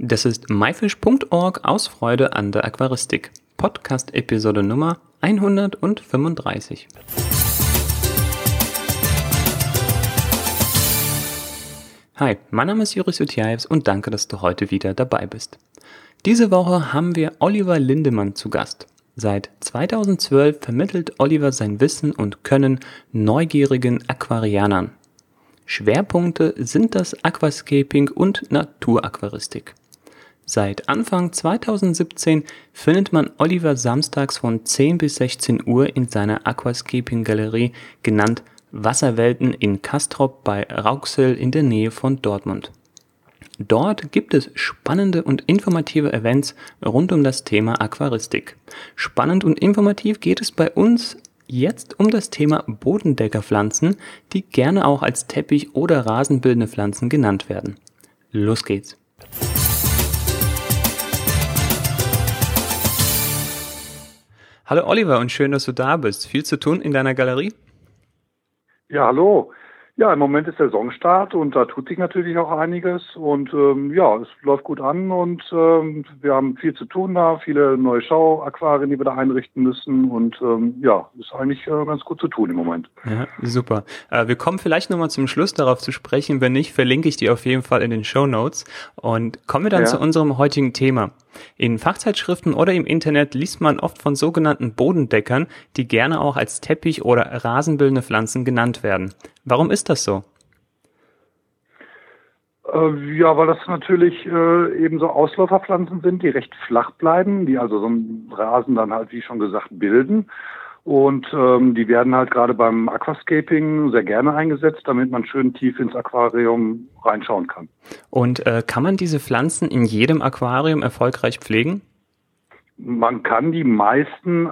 Das ist myfish.org aus Freude an der Aquaristik. Podcast Episode Nummer 135. Hi, mein Name ist Juris Utjaevs und danke, dass du heute wieder dabei bist. Diese Woche haben wir Oliver Lindemann zu Gast. Seit 2012 vermittelt Oliver sein Wissen und Können neugierigen Aquarianern. Schwerpunkte sind das Aquascaping und Naturaquaristik. Seit Anfang 2017 findet man Oliver samstags von 10 bis 16 Uhr in seiner Aquascaping-Galerie, genannt Wasserwelten in Kastrop bei Rauxel in der Nähe von Dortmund. Dort gibt es spannende und informative Events rund um das Thema Aquaristik. Spannend und informativ geht es bei uns jetzt um das Thema Bodendeckerpflanzen, die gerne auch als Teppich- oder rasenbildende Pflanzen genannt werden. Los geht's! Hallo Oliver und schön, dass du da bist. Viel zu tun in deiner Galerie? Ja, hallo. Ja, im Moment ist der Saisonstart und da tut sich natürlich auch einiges und ähm, ja, es läuft gut an und ähm, wir haben viel zu tun da, viele neue Schauaquarien, die wir da einrichten müssen und ähm, ja, ist eigentlich äh, ganz gut zu tun im Moment. Ja, super. Äh, wir kommen vielleicht nochmal zum Schluss darauf zu sprechen, wenn nicht, verlinke ich die auf jeden Fall in den Show Notes und kommen wir dann ja. zu unserem heutigen Thema. In Fachzeitschriften oder im Internet liest man oft von sogenannten Bodendeckern, die gerne auch als Teppich oder rasenbildende Pflanzen genannt werden. Warum ist das so? Äh, ja, weil das natürlich äh, eben so Ausläuferpflanzen sind, die recht flach bleiben, die also so einen Rasen dann halt, wie schon gesagt, bilden und ähm, die werden halt gerade beim Aquascaping sehr gerne eingesetzt, damit man schön tief ins Aquarium reinschauen kann. Und äh, kann man diese Pflanzen in jedem Aquarium erfolgreich pflegen? Man kann die meisten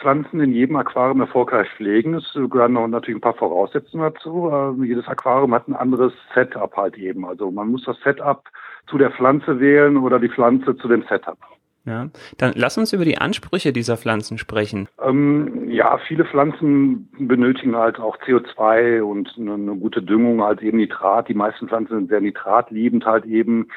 Pflanzen in jedem Aquarium erfolgreich pflegen. Es gehören noch natürlich ein paar Voraussetzungen dazu. Äh, jedes Aquarium hat ein anderes Setup halt eben. Also man muss das Setup zu der Pflanze wählen oder die Pflanze zu dem Setup. Ja, dann lass uns über die Ansprüche dieser Pflanzen sprechen. Ähm, ja, viele Pflanzen benötigen halt auch CO2 und eine, eine, gute Düngung, halt eben Nitrat. Die meisten Pflanzen sind sehr nitratliebend halt eben.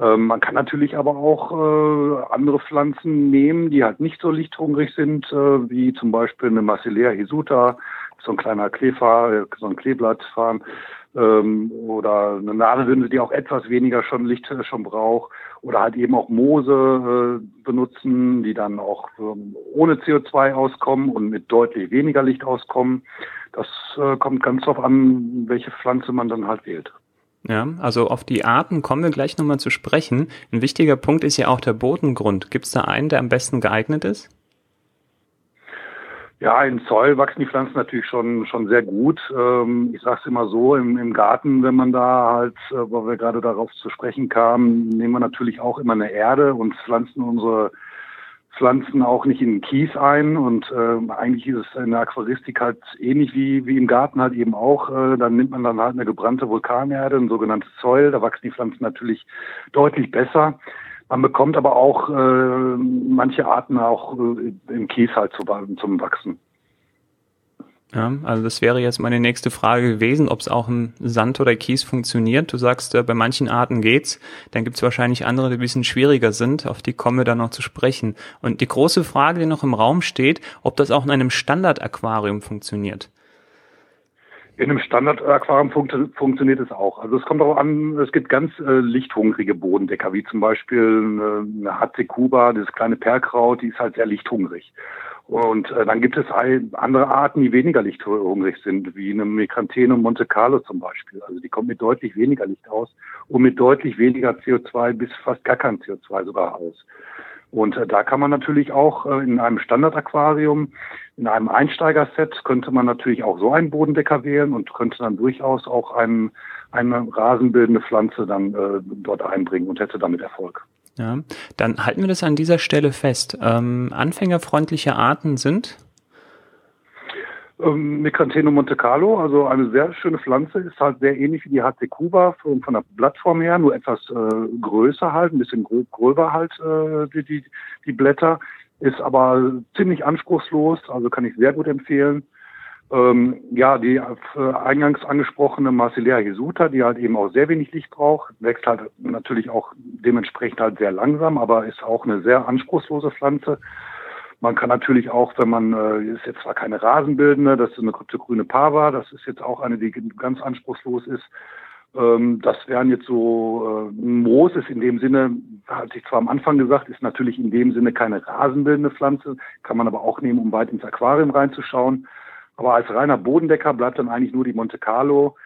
Ähm, man kann natürlich aber auch äh, andere Pflanzen nehmen, die halt nicht so lichthungrig sind, äh, wie zum Beispiel eine Marcellea hisuta, so ein kleiner Kleefahr, so ein Kleeblattfarn ähm, oder eine Nadelwinde, die auch etwas weniger schon Licht äh, schon braucht oder halt eben auch Moose äh, benutzen, die dann auch ähm, ohne CO2 auskommen und mit deutlich weniger Licht auskommen. Das äh, kommt ganz drauf an, welche Pflanze man dann halt wählt. Ja, also auf die Arten kommen wir gleich nochmal zu sprechen. Ein wichtiger Punkt ist ja auch der Bodengrund. Gibt es da einen, der am besten geeignet ist? Ja, in Zoll wachsen die Pflanzen natürlich schon schon sehr gut. Ähm, ich sage es immer so, im, im Garten, wenn man da halt, äh, wo wir gerade darauf zu sprechen kamen, nehmen wir natürlich auch immer eine Erde und pflanzen unsere Pflanzen auch nicht in den Kies ein. Und äh, eigentlich ist es in der Aquaristik halt ähnlich wie, wie im Garten halt eben auch. Äh, dann nimmt man dann halt eine gebrannte Vulkanerde, ein sogenanntes Zoll. Da wachsen die Pflanzen natürlich deutlich besser. Man bekommt aber auch äh, manche Arten auch äh, im Kies halt zu, zum Wachsen. Ja, also das wäre jetzt meine nächste Frage gewesen, ob es auch im Sand oder Kies funktioniert. Du sagst, äh, bei manchen Arten geht's. Dann gibt's wahrscheinlich andere, die ein bisschen schwieriger sind. Auf die kommen wir dann noch zu sprechen. Und die große Frage, die noch im Raum steht, ob das auch in einem Standard-Aquarium funktioniert. In einem Standard-Aquarium funkt, funktioniert es auch. Also es kommt auch an, es gibt ganz äh, lichthungrige Bodendecker, wie zum Beispiel eine, eine HC Cuba, dieses kleine Perlkraut, die ist halt sehr lichthungrig. Und äh, dann gibt es andere Arten, die weniger lichthungrig sind, wie eine Micranthenum Monte Carlo zum Beispiel. Also die kommen mit deutlich weniger Licht aus und mit deutlich weniger CO2 bis fast gar kein CO2 sogar aus. Und äh, da kann man natürlich auch äh, in einem Standardaquarium, in einem Einsteigerset, könnte man natürlich auch so einen Bodendecker wählen und könnte dann durchaus auch einen, eine rasenbildende Pflanze dann äh, dort einbringen und hätte damit Erfolg. Ja, dann halten wir das an dieser Stelle fest. Ähm, anfängerfreundliche Arten sind? Ähm, Micranthenum Monte Carlo, also eine sehr schöne Pflanze, ist halt sehr ähnlich wie die HC Cuba von, von der Blattform her, nur etwas äh, größer halt, ein bisschen gröber halt äh, die, die, die Blätter, ist aber ziemlich anspruchslos, also kann ich sehr gut empfehlen. Ähm, ja, die eingangs angesprochene Marsilea Jesuta, die halt eben auch sehr wenig Licht braucht, wächst halt natürlich auch dementsprechend halt sehr langsam, aber ist auch eine sehr anspruchslose Pflanze. Man kann natürlich auch, wenn man, äh, ist jetzt zwar keine rasenbildende, das ist eine kryptogrüne Pava, das ist jetzt auch eine, die ganz anspruchslos ist. Ähm, das wären jetzt so, äh, Moos ist in dem Sinne, hatte ich zwar am Anfang gesagt, ist natürlich in dem Sinne keine rasenbildende Pflanze, kann man aber auch nehmen, um weit ins Aquarium reinzuschauen. Aber als reiner Bodendecker bleibt dann eigentlich nur die Monte Carlo.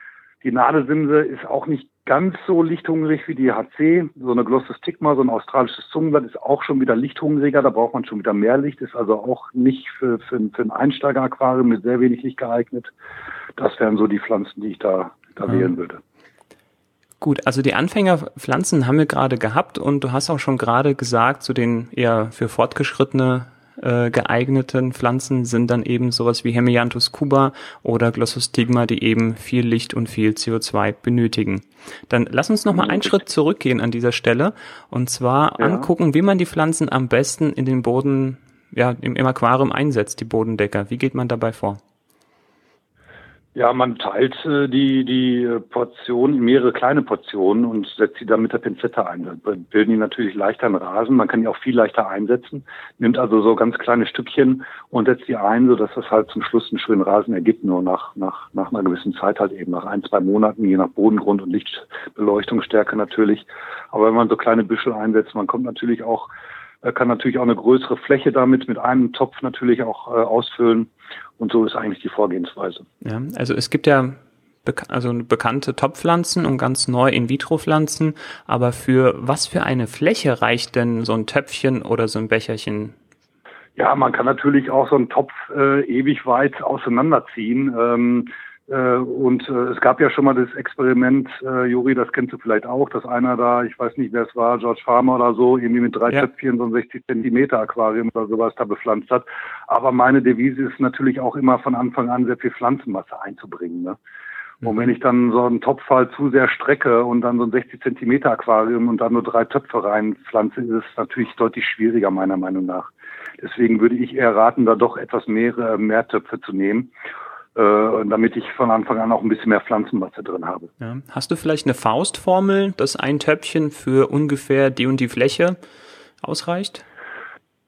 Die Nadelsimse ist auch nicht ganz so lichthungrig wie die HC. So eine Glossostigma, so ein australisches Zungenblatt ist auch schon wieder lichthungriger. Da braucht man schon wieder mehr Licht. Ist also auch nicht für, für, für ein Einsteiger-Aquarium mit sehr wenig Licht geeignet. Das wären so die Pflanzen, die ich da, da mhm. wählen würde. Gut, also die Anfängerpflanzen haben wir gerade gehabt und du hast auch schon gerade gesagt, zu den eher für Fortgeschrittene äh, geeigneten Pflanzen sind dann eben sowas wie Hemianthus cuba oder Glossostigma, die eben viel Licht und viel CO2 benötigen. Dann lass uns noch mal einen Schritt zurückgehen an dieser Stelle und zwar ja. angucken, wie man die Pflanzen am besten in den Boden, ja, im, im Aquarium einsetzt, die Bodendecker. Wie geht man dabei vor? Ja, man teilt äh, die, die Portion in mehrere kleine Portionen und setzt sie dann mit der Pinzette ein. Dann bilden die natürlich leichter einen Rasen. Man kann die auch viel leichter einsetzen. Nimmt also so ganz kleine Stückchen und setzt die ein, sodass das halt zum Schluss einen schönen Rasen ergibt. Nur nach, nach, nach einer gewissen Zeit halt eben, nach ein, zwei Monaten, je nach Bodengrund und Lichtbeleuchtungsstärke natürlich. Aber wenn man so kleine Büschel einsetzt, man kommt natürlich auch kann natürlich auch eine größere Fläche damit mit einem Topf natürlich auch äh, ausfüllen. Und so ist eigentlich die Vorgehensweise. Ja, also es gibt ja also bekannte Topfpflanzen und ganz neu In-vitro-Pflanzen. Aber für was für eine Fläche reicht denn so ein Töpfchen oder so ein Becherchen? Ja, man kann natürlich auch so einen Topf äh, ewig weit auseinanderziehen. Ähm, äh, und äh, es gab ja schon mal das Experiment, äh, Juri, das kennst du vielleicht auch, dass einer da, ich weiß nicht, wer es war, George Farmer oder so, irgendwie mit drei ja. Töpfchen so ein 60 Zentimeter Aquarium oder sowas da bepflanzt hat. Aber meine Devise ist natürlich auch immer von Anfang an sehr viel Pflanzenmasse einzubringen. Ne? Und mhm. wenn ich dann so einen Topf halt zu sehr strecke und dann so ein 60 Zentimeter Aquarium und dann nur drei Töpfe reinpflanze, ist es natürlich deutlich schwieriger, meiner Meinung nach. Deswegen würde ich eher raten, da doch etwas mehr, mehr Töpfe zu nehmen äh, damit ich von Anfang an auch ein bisschen mehr Pflanzenmasse drin habe. Ja. Hast du vielleicht eine Faustformel, dass ein Töpfchen für ungefähr die und die Fläche ausreicht?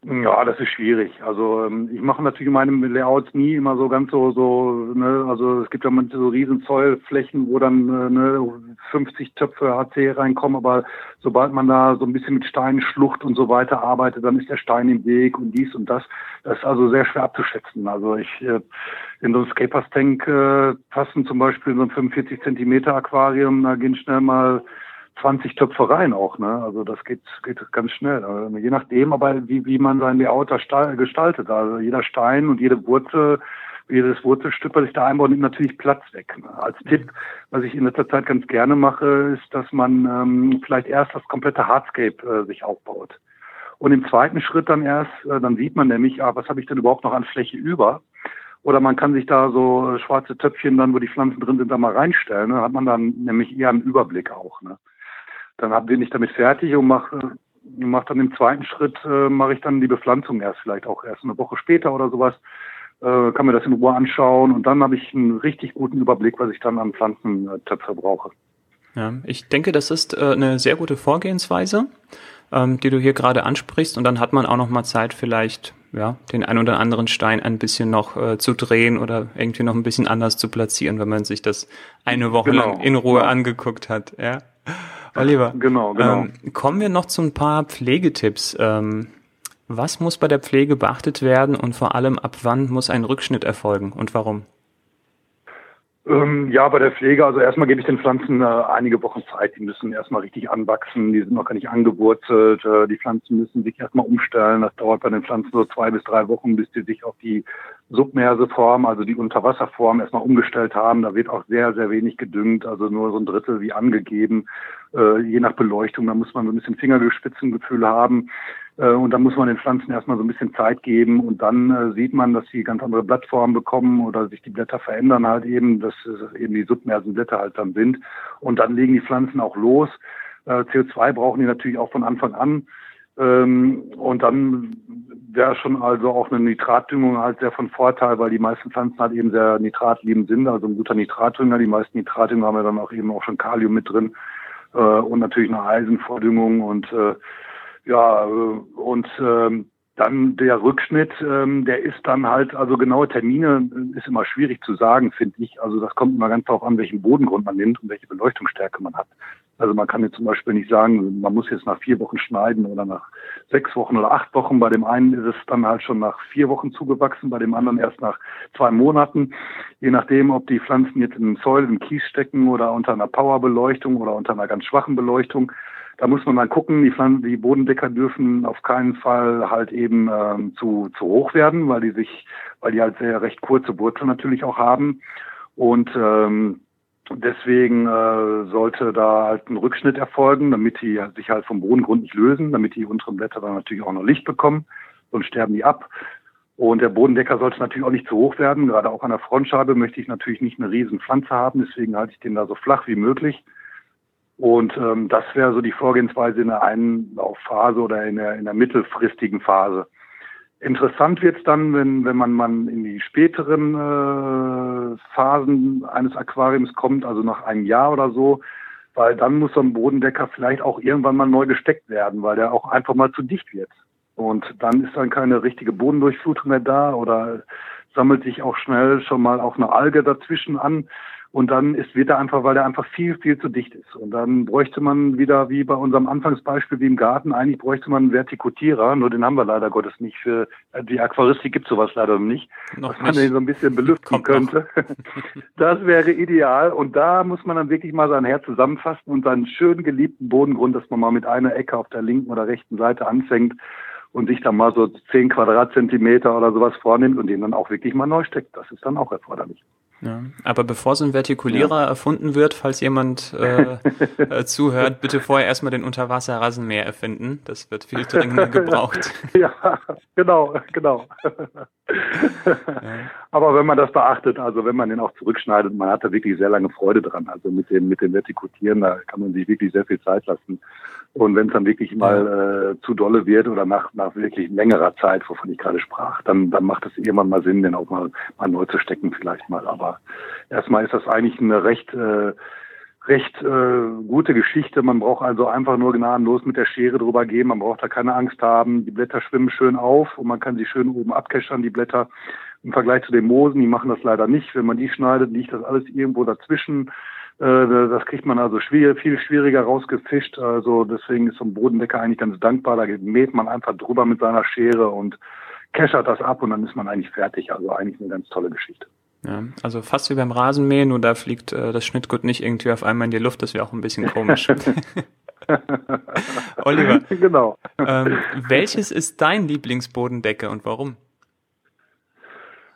Ja, das ist schwierig. Also ähm, ich mache natürlich in meinem Layout nie immer so ganz so so. Ne, also es gibt ja manche so riesen Zollflächen, wo dann äh, ne, 50 Töpfe HC reinkommen, aber sobald man da so ein bisschen mit Steinen, Schlucht und so weiter arbeitet, dann ist der Stein im Weg und dies und das. Das ist also sehr schwer abzuschätzen. Also ich äh, in so ein Scapers Tank äh, passen zum Beispiel in so ein 45 Zentimeter Aquarium, da gehen schnell mal 20 Töpfe rein auch, ne? Also das geht, geht ganz schnell. Also je nachdem, aber wie, wie man sein Layout gestaltet. Also jeder Stein und jede Wurzel, jedes Wurzelstück, was ich da einbaue, nimmt natürlich Platz weg. Ne? Als Tipp, was ich in letzter Zeit ganz gerne mache, ist, dass man ähm, vielleicht erst das komplette Hardscape äh, sich aufbaut. Und im zweiten Schritt dann erst, äh, dann sieht man nämlich, ah, was habe ich denn überhaupt noch an Fläche über? Oder man kann sich da so schwarze Töpfchen dann, wo die Pflanzen drin sind, da mal reinstellen. Ne? Hat man dann nämlich eher einen Überblick auch. Ne? Dann bin ich damit fertig und mache mach dann im zweiten Schritt, äh, mache ich dann die Bepflanzung erst, vielleicht auch erst eine Woche später oder sowas. Äh, kann mir das in Ruhe anschauen und dann habe ich einen richtig guten Überblick, was ich dann an Pflanzentöpfe brauche. Ja, ich denke, das ist äh, eine sehr gute Vorgehensweise, ähm, die du hier gerade ansprichst und dann hat man auch noch mal Zeit, vielleicht ja, den ein oder anderen Stein ein bisschen noch äh, zu drehen oder irgendwie noch ein bisschen anders zu platzieren, wenn man sich das eine Woche genau. lang in Ruhe ja. angeguckt hat. Ja. Oliver, genau, genau. Ähm, kommen wir noch zu ein paar Pflegetipps. Ähm, was muss bei der Pflege beachtet werden und vor allem ab wann muss ein Rückschnitt erfolgen und warum? Ähm, ja, bei der Pflege, also erstmal gebe ich den Pflanzen äh, einige Wochen Zeit. Die müssen erstmal richtig anwachsen, die sind noch gar nicht angewurzelt. Äh, die Pflanzen müssen sich erstmal umstellen. Das dauert bei den Pflanzen so zwei bis drei Wochen, bis die sich auf die Submerseform, also die Unterwasserform, erstmal umgestellt haben. Da wird auch sehr, sehr wenig gedüngt, also nur so ein Drittel wie angegeben. Äh, je nach Beleuchtung, da muss man so ein bisschen Fingerspitzengefühl haben. Äh, und dann muss man den Pflanzen erstmal so ein bisschen Zeit geben und dann äh, sieht man, dass sie ganz andere Blattformen bekommen oder sich die Blätter verändern halt eben, dass eben die Submersenblätter halt dann sind. Und dann legen die Pflanzen auch los. Äh, CO2 brauchen die natürlich auch von Anfang an. Ähm, und dann wäre schon also auch eine Nitratdüngung halt sehr von Vorteil, weil die meisten Pflanzen halt eben sehr nitratliebend sind. Also ein guter Nitratdünger. Die meisten Nitratdünger haben ja dann auch eben auch schon Kalium mit drin äh, und natürlich eine Eisenvordüngung und äh, ja äh, und ähm, dann der Rückschnitt, ähm, der ist dann halt, also genaue Termine äh, ist immer schwierig zu sagen, finde ich. Also das kommt immer ganz darauf an, welchen Bodengrund man nimmt und welche Beleuchtungsstärke man hat. Also man kann jetzt zum Beispiel nicht sagen, man muss jetzt nach vier Wochen schneiden oder nach sechs Wochen oder acht Wochen. Bei dem einen ist es dann halt schon nach vier Wochen zugewachsen, bei dem anderen erst nach zwei Monaten. Je nachdem, ob die Pflanzen jetzt in Säule, im Kies stecken oder unter einer Powerbeleuchtung oder unter einer ganz schwachen Beleuchtung. Da muss man mal gucken, die, Pflanzen, die Bodendecker dürfen auf keinen Fall halt eben ähm, zu, zu hoch werden, weil die sich, weil die halt sehr recht kurze Wurzeln natürlich auch haben. Und ähm, deswegen äh, sollte da halt ein Rückschnitt erfolgen, damit die sich halt vom Bodengrund nicht lösen, damit die unteren Blätter dann natürlich auch noch Licht bekommen, sonst sterben die ab. Und der Bodendecker sollte natürlich auch nicht zu hoch werden. Gerade auch an der Frontscheibe möchte ich natürlich nicht eine riesen Pflanze haben, deswegen halte ich den da so flach wie möglich. Und ähm, das wäre so die Vorgehensweise in der Einlaufphase oder in der, in der mittelfristigen Phase. Interessant wird es dann, wenn, wenn man, man in die späteren äh, Phasen eines Aquariums kommt, also nach einem Jahr oder so, weil dann muss so ein Bodendecker vielleicht auch irgendwann mal neu gesteckt werden, weil der auch einfach mal zu dicht wird. Und dann ist dann keine richtige Bodendurchflutung mehr da oder sammelt sich auch schnell schon mal auch eine Alge dazwischen an. Und dann ist, wird er einfach, weil er einfach viel, viel zu dicht ist. Und dann bräuchte man wieder, wie bei unserem Anfangsbeispiel, wie im Garten, eigentlich bräuchte man einen Vertikutierer, nur den haben wir leider Gottes nicht. Für die Aquaristik gibt sowas leider nicht, noch dass man den so ein bisschen belüften könnte. das wäre ideal. Und da muss man dann wirklich mal sein Herz zusammenfassen und seinen schön geliebten Bodengrund, dass man mal mit einer Ecke auf der linken oder rechten Seite anfängt und sich dann mal so zehn Quadratzentimeter oder sowas vornimmt und den dann auch wirklich mal neu steckt. Das ist dann auch erforderlich. Ja, aber bevor so ein Vertikulierer ja. erfunden wird, falls jemand äh, äh, zuhört, bitte vorher erstmal den Unterwasser-Rasenmäher erfinden. Das wird viel dringender gebraucht. ja, genau, genau. ja. Aber wenn man das beachtet, also wenn man den auch zurückschneidet, man hat da wirklich sehr lange Freude dran. Also mit dem, mit dem Vertikutieren, da kann man sich wirklich sehr viel Zeit lassen. Und wenn es dann wirklich mal äh, zu dolle wird oder nach, nach wirklich längerer Zeit, wovon ich gerade sprach, dann, dann macht es irgendwann mal Sinn, den auch mal, mal neu zu stecken vielleicht mal. Aber erstmal ist das eigentlich eine recht, äh, recht äh, gute Geschichte. Man braucht also einfach nur gnadenlos mit der Schere drüber gehen. Man braucht da keine Angst haben. Die Blätter schwimmen schön auf und man kann sie schön oben abkeschern, die Blätter. Im Vergleich zu den Moosen, die machen das leider nicht. Wenn man die schneidet, liegt das alles irgendwo dazwischen. Äh, das kriegt man also viel schwieriger rausgefischt. Also deswegen ist so ein Bodendecker eigentlich ganz dankbar. Da mäht man einfach drüber mit seiner Schere und keschert das ab und dann ist man eigentlich fertig. Also eigentlich eine ganz tolle Geschichte. Ja, also fast wie beim Rasenmähen, nur da fliegt äh, das Schnittgut nicht irgendwie auf einmal in die Luft. Das wäre auch ein bisschen komisch. Oliver, genau. Ähm, welches ist dein Lieblingsbodendecke und warum?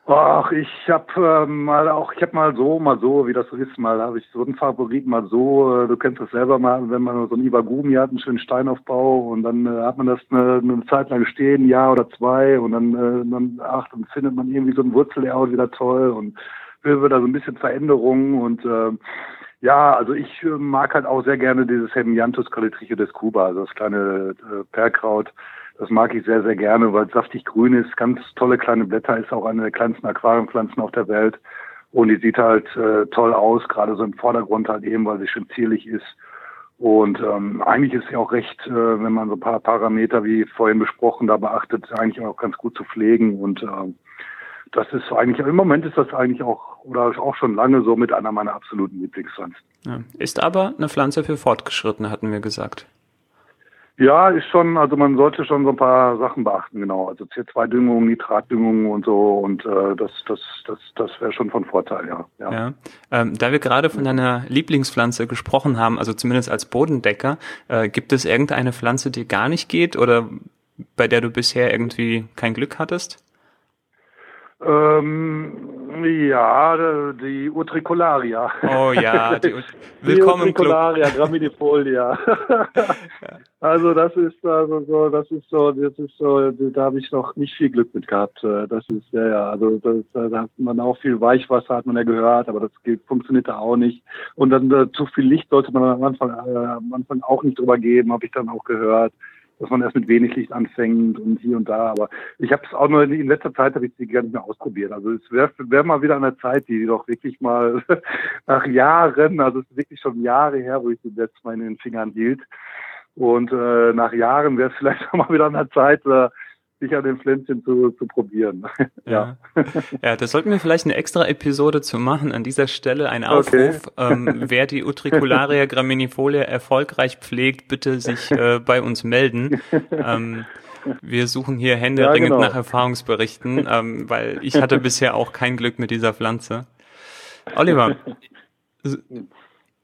Ach, ich habe äh, mal auch, ich habe mal so, mal so, wie das so ist, mal habe ich so einen Favorit, mal so. Äh, du kennst das selber mal, wenn man so ein Iwagumi hat, einen schönen Steinaufbau und dann äh, hat man das eine, eine Zeit lang stehen, ein Jahr oder zwei und dann, äh, dann ach, dann findet man irgendwie so ein Wurzellayout wieder toll und will wieder so ein bisschen Veränderungen und äh, ja, also ich äh, mag halt auch sehr gerne dieses Hemianthus calitriche des Kuba, also das kleine äh, Perlkraut das mag ich sehr, sehr gerne, weil es saftig grün ist, ganz tolle kleine Blätter, ist auch eine der kleinsten Aquariumpflanzen auf der Welt. Und die sieht halt äh, toll aus, gerade so im Vordergrund halt eben, weil sie schön zierlich ist. Und ähm, eigentlich ist sie auch recht, äh, wenn man so ein paar Parameter, wie vorhin besprochen, da beachtet, eigentlich auch ganz gut zu pflegen. Und äh, das ist eigentlich, im Moment ist das eigentlich auch, oder auch schon lange so mit einer meiner absoluten Lieblingspflanzen. Ja, ist aber eine Pflanze für Fortgeschrittene, hatten wir gesagt. Ja, ist schon, also man sollte schon so ein paar Sachen beachten, genau. Also CO2-Düngung, Nitratdüngung und so und äh, das, das, das, das wäre schon von Vorteil, ja. Ja, ja. Ähm, da wir gerade von deiner Lieblingspflanze gesprochen haben, also zumindest als Bodendecker, äh, gibt es irgendeine Pflanze, die gar nicht geht oder bei der du bisher irgendwie kein Glück hattest? Ähm, ja, die Utricularia. Oh ja, die, willkommen die Utricularia gramidifolia. Also das ist also so, das ist so, das ist so, da habe ich noch nicht viel Glück mit gehabt. Äh, das ist ja, ja, also das, da hat man auch viel Weichwasser, hat man ja gehört, aber das geht, funktioniert da auch nicht. Und dann äh, zu viel Licht sollte man am Anfang, äh, am Anfang auch nicht drüber geben, habe ich dann auch gehört. Dass man erst mit wenig Licht anfängt und hier und da. Aber ich habe es auch nur in letzter Zeit habe ich sie gar nicht mehr ausprobiert. Also es wäre wär mal wieder an der Zeit, die doch wirklich mal nach Jahren, also es ist wirklich schon Jahre her, wo ich sie letztes Mal in den Fingern hielt. Und äh, nach Jahren wäre es vielleicht auch mal wieder an der Zeit, äh, sich an den Pflänzchen zu, zu probieren. ja. ja, da sollten wir vielleicht eine extra Episode zu machen. An dieser Stelle ein Aufruf. Okay. Ähm, wer die Utricularia graminifolia erfolgreich pflegt, bitte sich äh, bei uns melden. Ähm, wir suchen hier händeringend ja, genau. nach Erfahrungsberichten, ähm, weil ich hatte bisher auch kein Glück mit dieser Pflanze. Oliver,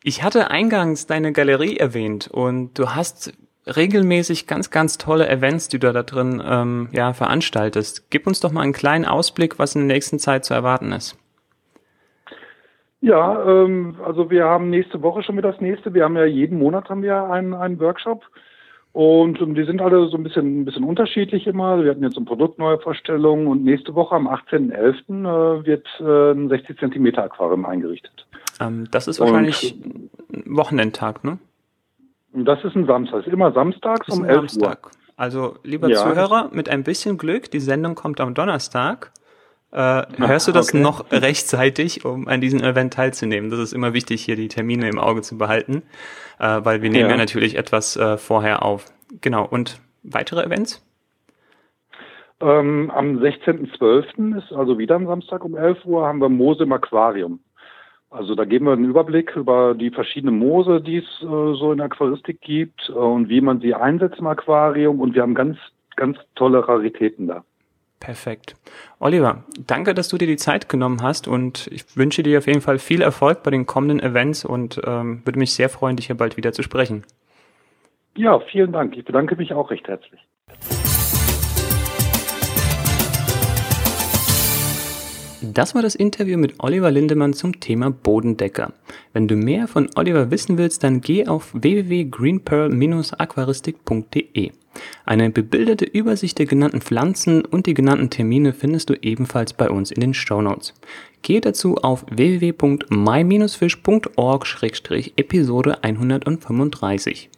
ich hatte eingangs deine Galerie erwähnt und du hast regelmäßig ganz, ganz tolle Events, die du da drin ähm, ja, veranstaltest. Gib uns doch mal einen kleinen Ausblick, was in der nächsten Zeit zu erwarten ist. Ja, ähm, also wir haben nächste Woche schon wieder das nächste. Wir haben ja jeden Monat haben wir einen, einen Workshop. Und, und die sind alle so ein bisschen, ein bisschen unterschiedlich immer. Wir hatten jetzt eine Produktneuvorstellung und nächste Woche am 18.11. Äh, wird äh, ein 60 Zentimeter Aquarium eingerichtet. Ähm, das ist wahrscheinlich und, Wochenendtag, ne? Das ist ein Samstag. Ist immer samstags ist um 11 Samstag. Uhr. Also, lieber ja. Zuhörer, mit ein bisschen Glück, die Sendung kommt am Donnerstag. Äh, hörst du das okay. noch rechtzeitig, um an diesem Event teilzunehmen? Das ist immer wichtig, hier die Termine im Auge zu behalten, äh, weil wir nehmen ja, ja natürlich etwas äh, vorher auf. Genau. Und weitere Events? Ähm, am 16.12. ist also wieder am Samstag um 11 Uhr haben wir Mose im Aquarium. Also da geben wir einen Überblick über die verschiedenen Moose, die es äh, so in der Aquaristik gibt äh, und wie man sie einsetzt im Aquarium. Und wir haben ganz, ganz tolle Raritäten da. Perfekt. Oliver, danke, dass du dir die Zeit genommen hast und ich wünsche dir auf jeden Fall viel Erfolg bei den kommenden Events und ähm, würde mich sehr freuen, dich hier bald wieder zu sprechen. Ja, vielen Dank. Ich bedanke mich auch recht herzlich. Das war das Interview mit Oliver Lindemann zum Thema Bodendecker. Wenn du mehr von Oliver wissen willst, dann geh auf www.greenpearl-aquaristik.de. Eine bebilderte Übersicht der genannten Pflanzen und die genannten Termine findest du ebenfalls bei uns in den Show Notes. Gehe dazu auf www.my-fish.org-episode 135.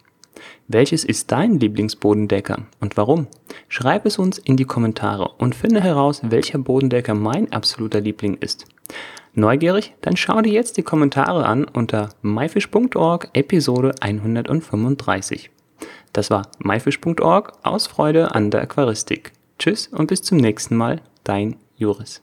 Welches ist dein Lieblingsbodendecker und warum? Schreib es uns in die Kommentare und finde heraus, welcher Bodendecker mein absoluter Liebling ist. Neugierig? Dann schau dir jetzt die Kommentare an unter myfish.org Episode 135. Das war myfish.org aus Freude an der Aquaristik. Tschüss und bis zum nächsten Mal, dein Juris.